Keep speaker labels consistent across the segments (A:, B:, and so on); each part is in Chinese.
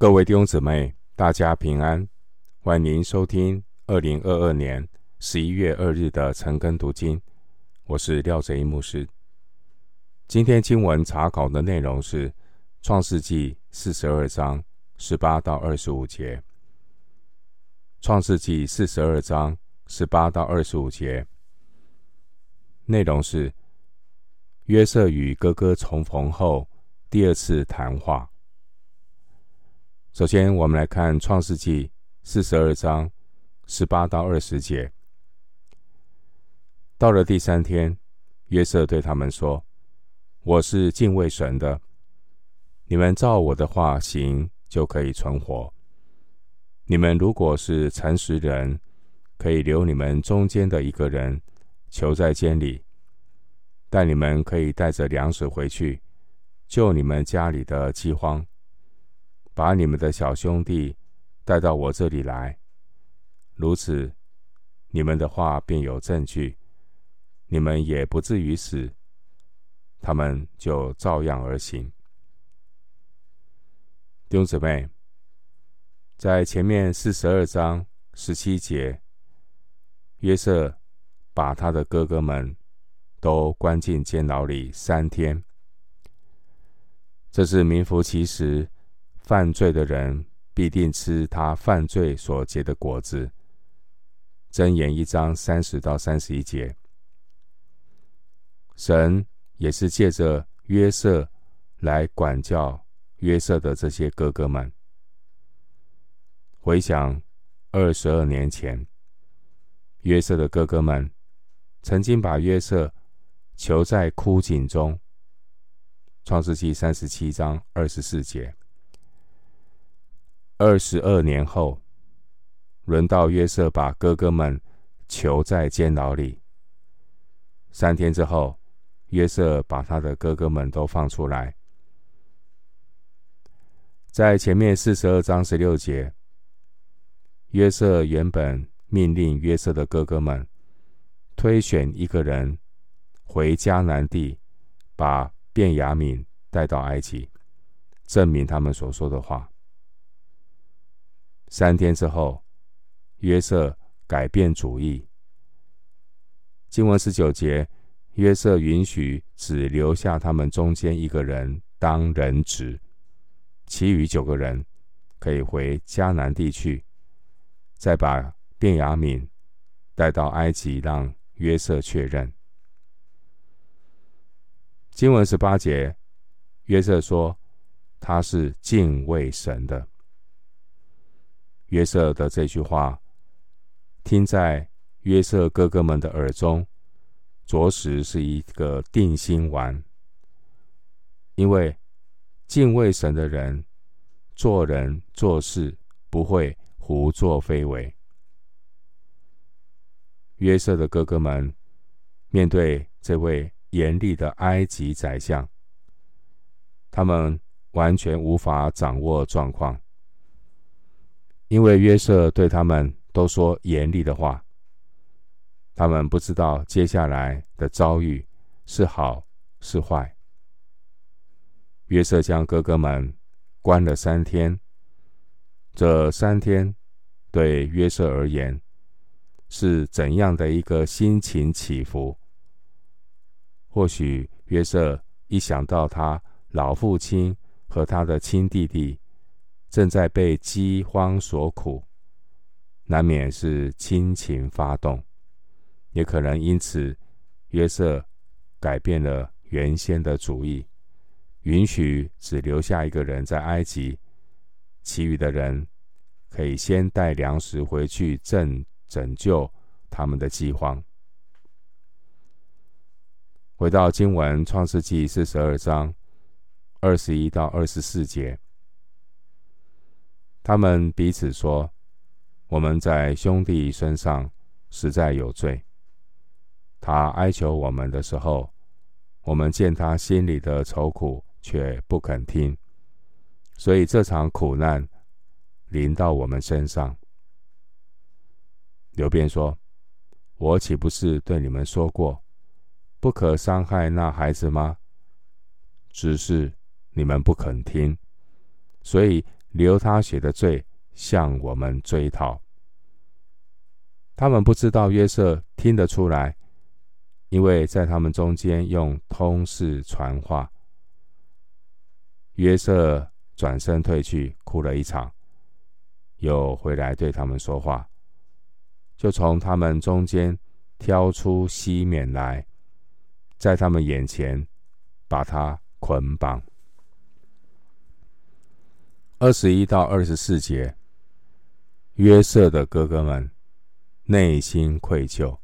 A: 各位弟兄姊妹，大家平安！欢迎收听二零二二年十一月二日的晨更读经。我是廖哲一牧师。今天经文查考的内容是《创世纪》四十二章十八到二十五节。《创世纪》四十二章十八到二十五节内容是约瑟与哥哥重逢后第二次谈话。首先，我们来看《创世纪》四十二章十八到二十节。到了第三天，约瑟对他们说：“我是敬畏神的，你们照我的话行，就可以存活。你们如果是诚实人，可以留你们中间的一个人囚在监里，但你们可以带着粮食回去，救你们家里的饥荒。”把你们的小兄弟带到我这里来，如此，你们的话便有证据，你们也不至于死。他们就照样而行。弟兄姊妹，在前面四十二章十七节，约瑟把他的哥哥们都关进监牢里三天，这是名副其实。犯罪的人必定吃他犯罪所结的果子。箴言一章三十到三十一节，神也是借着约瑟来管教约瑟的这些哥哥们。回想二十二年前，约瑟的哥哥们曾经把约瑟囚在枯井中。创世记三十七章二十四节。二十二年后，轮到约瑟把哥哥们囚在监牢里。三天之后，约瑟把他的哥哥们都放出来。在前面四十二章十六节，约瑟原本命令约瑟的哥哥们推选一个人回迦南地，把便雅悯带到埃及，证明他们所说的话。三天之后，约瑟改变主意。经文十九节，约瑟允许只留下他们中间一个人当人质，其余九个人可以回迦南地去，再把便雅悯带到埃及，让约瑟确认。经文十八节，约瑟说他是敬畏神的。约瑟的这句话，听在约瑟哥哥们的耳中，着实是一个定心丸。因为敬畏神的人，做人做事不会胡作非为。约瑟的哥哥们面对这位严厉的埃及宰相，他们完全无法掌握状况。因为约瑟对他们都说严厉的话，他们不知道接下来的遭遇是好是坏。约瑟将哥哥们关了三天，这三天对约瑟而言是怎样的一个心情起伏？或许约瑟一想到他老父亲和他的亲弟弟。正在被饥荒所苦，难免是亲情发动，也可能因此，约瑟改变了原先的主意，允许只留下一个人在埃及，其余的人可以先带粮食回去拯拯救他们的饥荒。回到经文创世记四十二章二十一到二十四节。他们彼此说：“我们在兄弟身上实在有罪。他哀求我们的时候，我们见他心里的愁苦，却不肯听。所以这场苦难临到我们身上。”刘辩说：“我岂不是对你们说过，不可伤害那孩子吗？只是你们不肯听，所以。”流他血的罪向我们追讨。他们不知道约瑟听得出来，因为在他们中间用通事传话。约瑟转身退去，哭了一场，又回来对他们说话，就从他们中间挑出西缅来，在他们眼前把他捆绑。二十一到二十四节，约瑟的哥哥们。内心愧疚，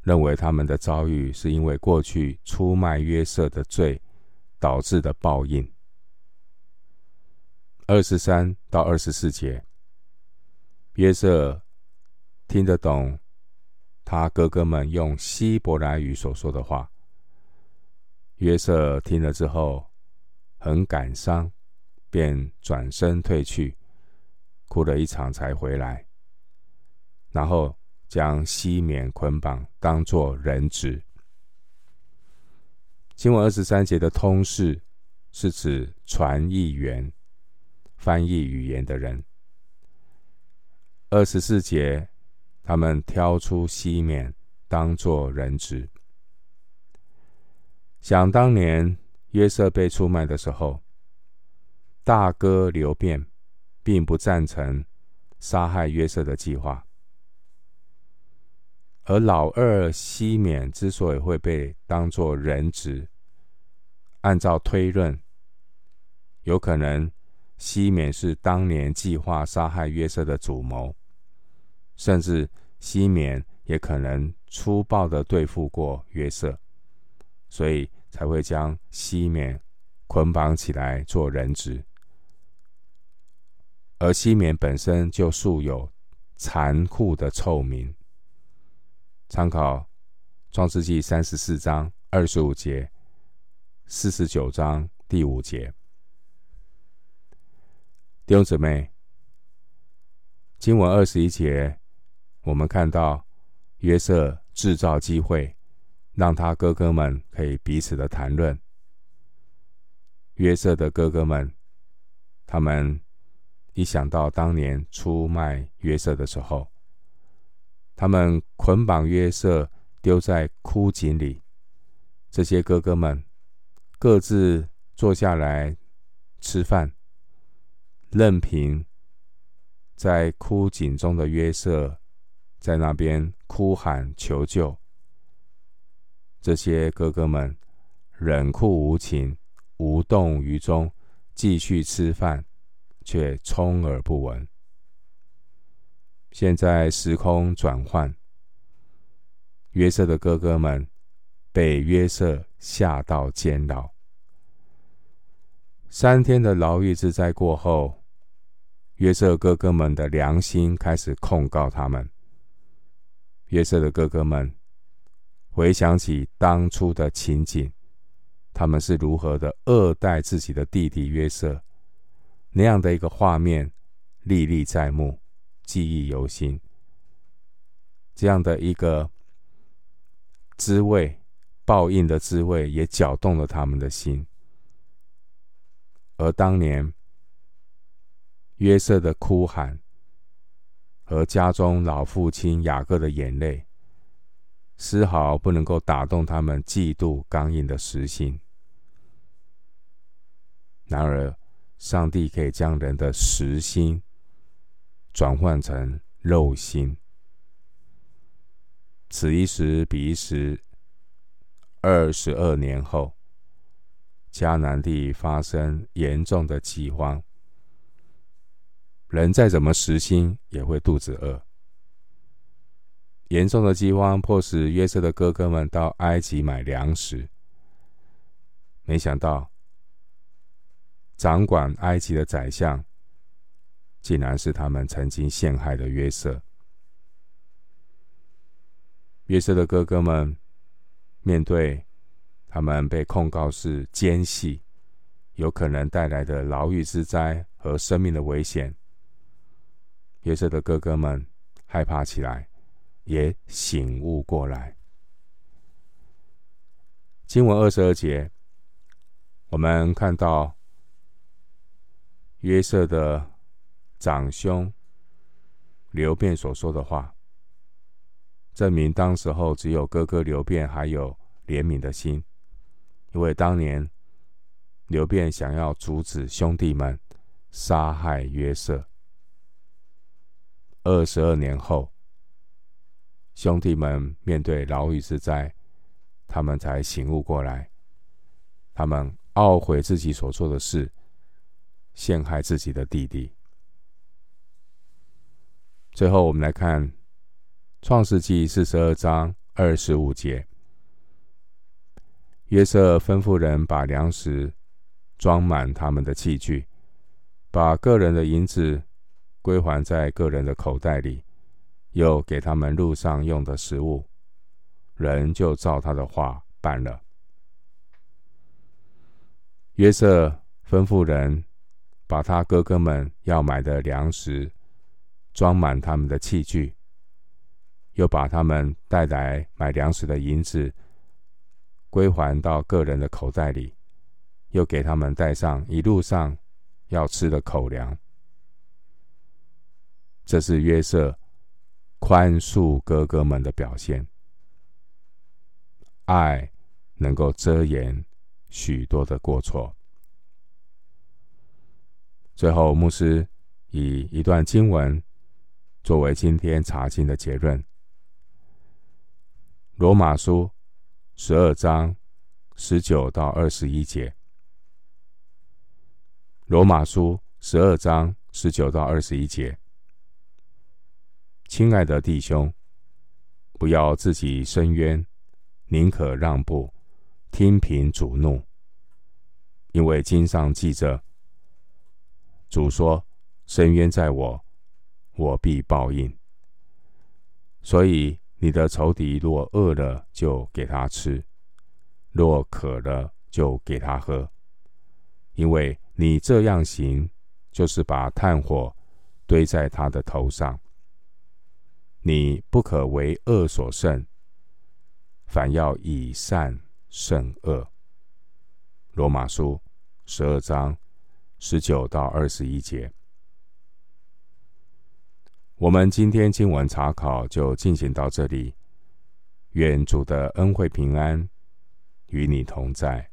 A: 认为他们的遭遇是因为过去出卖约瑟的罪导致的报应。二十三到二十四节，约瑟听得懂他哥哥们用希伯来语所说的话。约瑟听了之后很感伤，便转身退去，哭了一场才回来。然后将西缅捆绑，当作人质。经文二十三节的通事是指传译员、翻译语言的人。二十四节，他们挑出西缅当作人质。想当年约瑟被出卖的时候，大哥流便并不赞成杀害约瑟的计划。而老二西缅之所以会被当作人质，按照推论，有可能西缅是当年计划杀害约瑟的主谋，甚至西缅也可能粗暴地对付过约瑟，所以才会将西缅捆绑起来做人质。而西缅本身就素有残酷的臭名。参考《创世记》三十四章二十五节、四十九章第五节。弟兄姊妹，经文二十一节，我们看到约瑟制造机会，让他哥哥们可以彼此的谈论。约瑟的哥哥们，他们一想到当年出卖约瑟的时候，他们捆绑约瑟，丢在枯井里。这些哥哥们各自坐下来吃饭，任凭在枯井中的约瑟在那边哭喊求救。这些哥哥们冷酷无情，无动于衷，继续吃饭，却充耳不闻。现在时空转换，约瑟的哥哥们被约瑟下到监牢。三天的牢狱之灾过后，约瑟哥哥们的良心开始控告他们。约瑟的哥哥们回想起当初的情景，他们是如何的恶待自己的弟弟约瑟，那样的一个画面历历在目。记忆犹新，这样的一个滋味，报应的滋味，也搅动了他们的心。而当年约瑟的哭喊和家中老父亲雅各的眼泪，丝毫不能够打动他们嫉妒刚硬的实心。然而，上帝可以将人的实心。转换成肉心，此一时彼一时。二十二年后，迦南地发生严重的饥荒，人再怎么实心，也会肚子饿。严重的饥荒迫使约瑟的哥哥们到埃及买粮食，没想到掌管埃及的宰相。竟然是他们曾经陷害的约瑟。约瑟的哥哥们面对他们被控告是奸细，有可能带来的牢狱之灾和生命的危险，约瑟的哥哥们害怕起来，也醒悟过来。经文二十二节，我们看到约瑟的长兄刘便所说的话，证明当时候只有哥哥刘便还有怜悯的心，因为当年刘便想要阻止兄弟们杀害约瑟。二十二年后，兄弟们面对牢狱之灾，他们才醒悟过来，他们懊悔自己所做的事，陷害自己的弟弟。最后，我们来看创世纪四十二章二十五节：约瑟吩咐人把粮食装满他们的器具，把个人的银子。归还在个人的口袋里，又给他们路上用的食物，人就照他的话办了。约瑟吩咐人把他哥哥们要买的粮食装满他们的器具，又把他们带来买粮食的银子归还到个人的口袋里，又给他们带上一路上要吃的口粮。这是约瑟宽恕哥哥们的表现。爱能够遮掩许多的过错。最后，牧师以一段经文作为今天查经的结论：罗马书十二章十九到二十一节。罗马书十二章十九到二十一节。亲爱的弟兄，不要自己伸冤，宁可让步，听凭主怒。因为经上记着，主说：“伸冤在我，我必报应。”所以你的仇敌若饿了，就给他吃；若渴了，就给他喝。因为你这样行，就是把炭火堆在他的头上。你不可为恶所胜，反要以善胜恶。罗马书十二章十九到二十一节。我们今天经文查考就进行到这里。愿主的恩惠平安与你同在。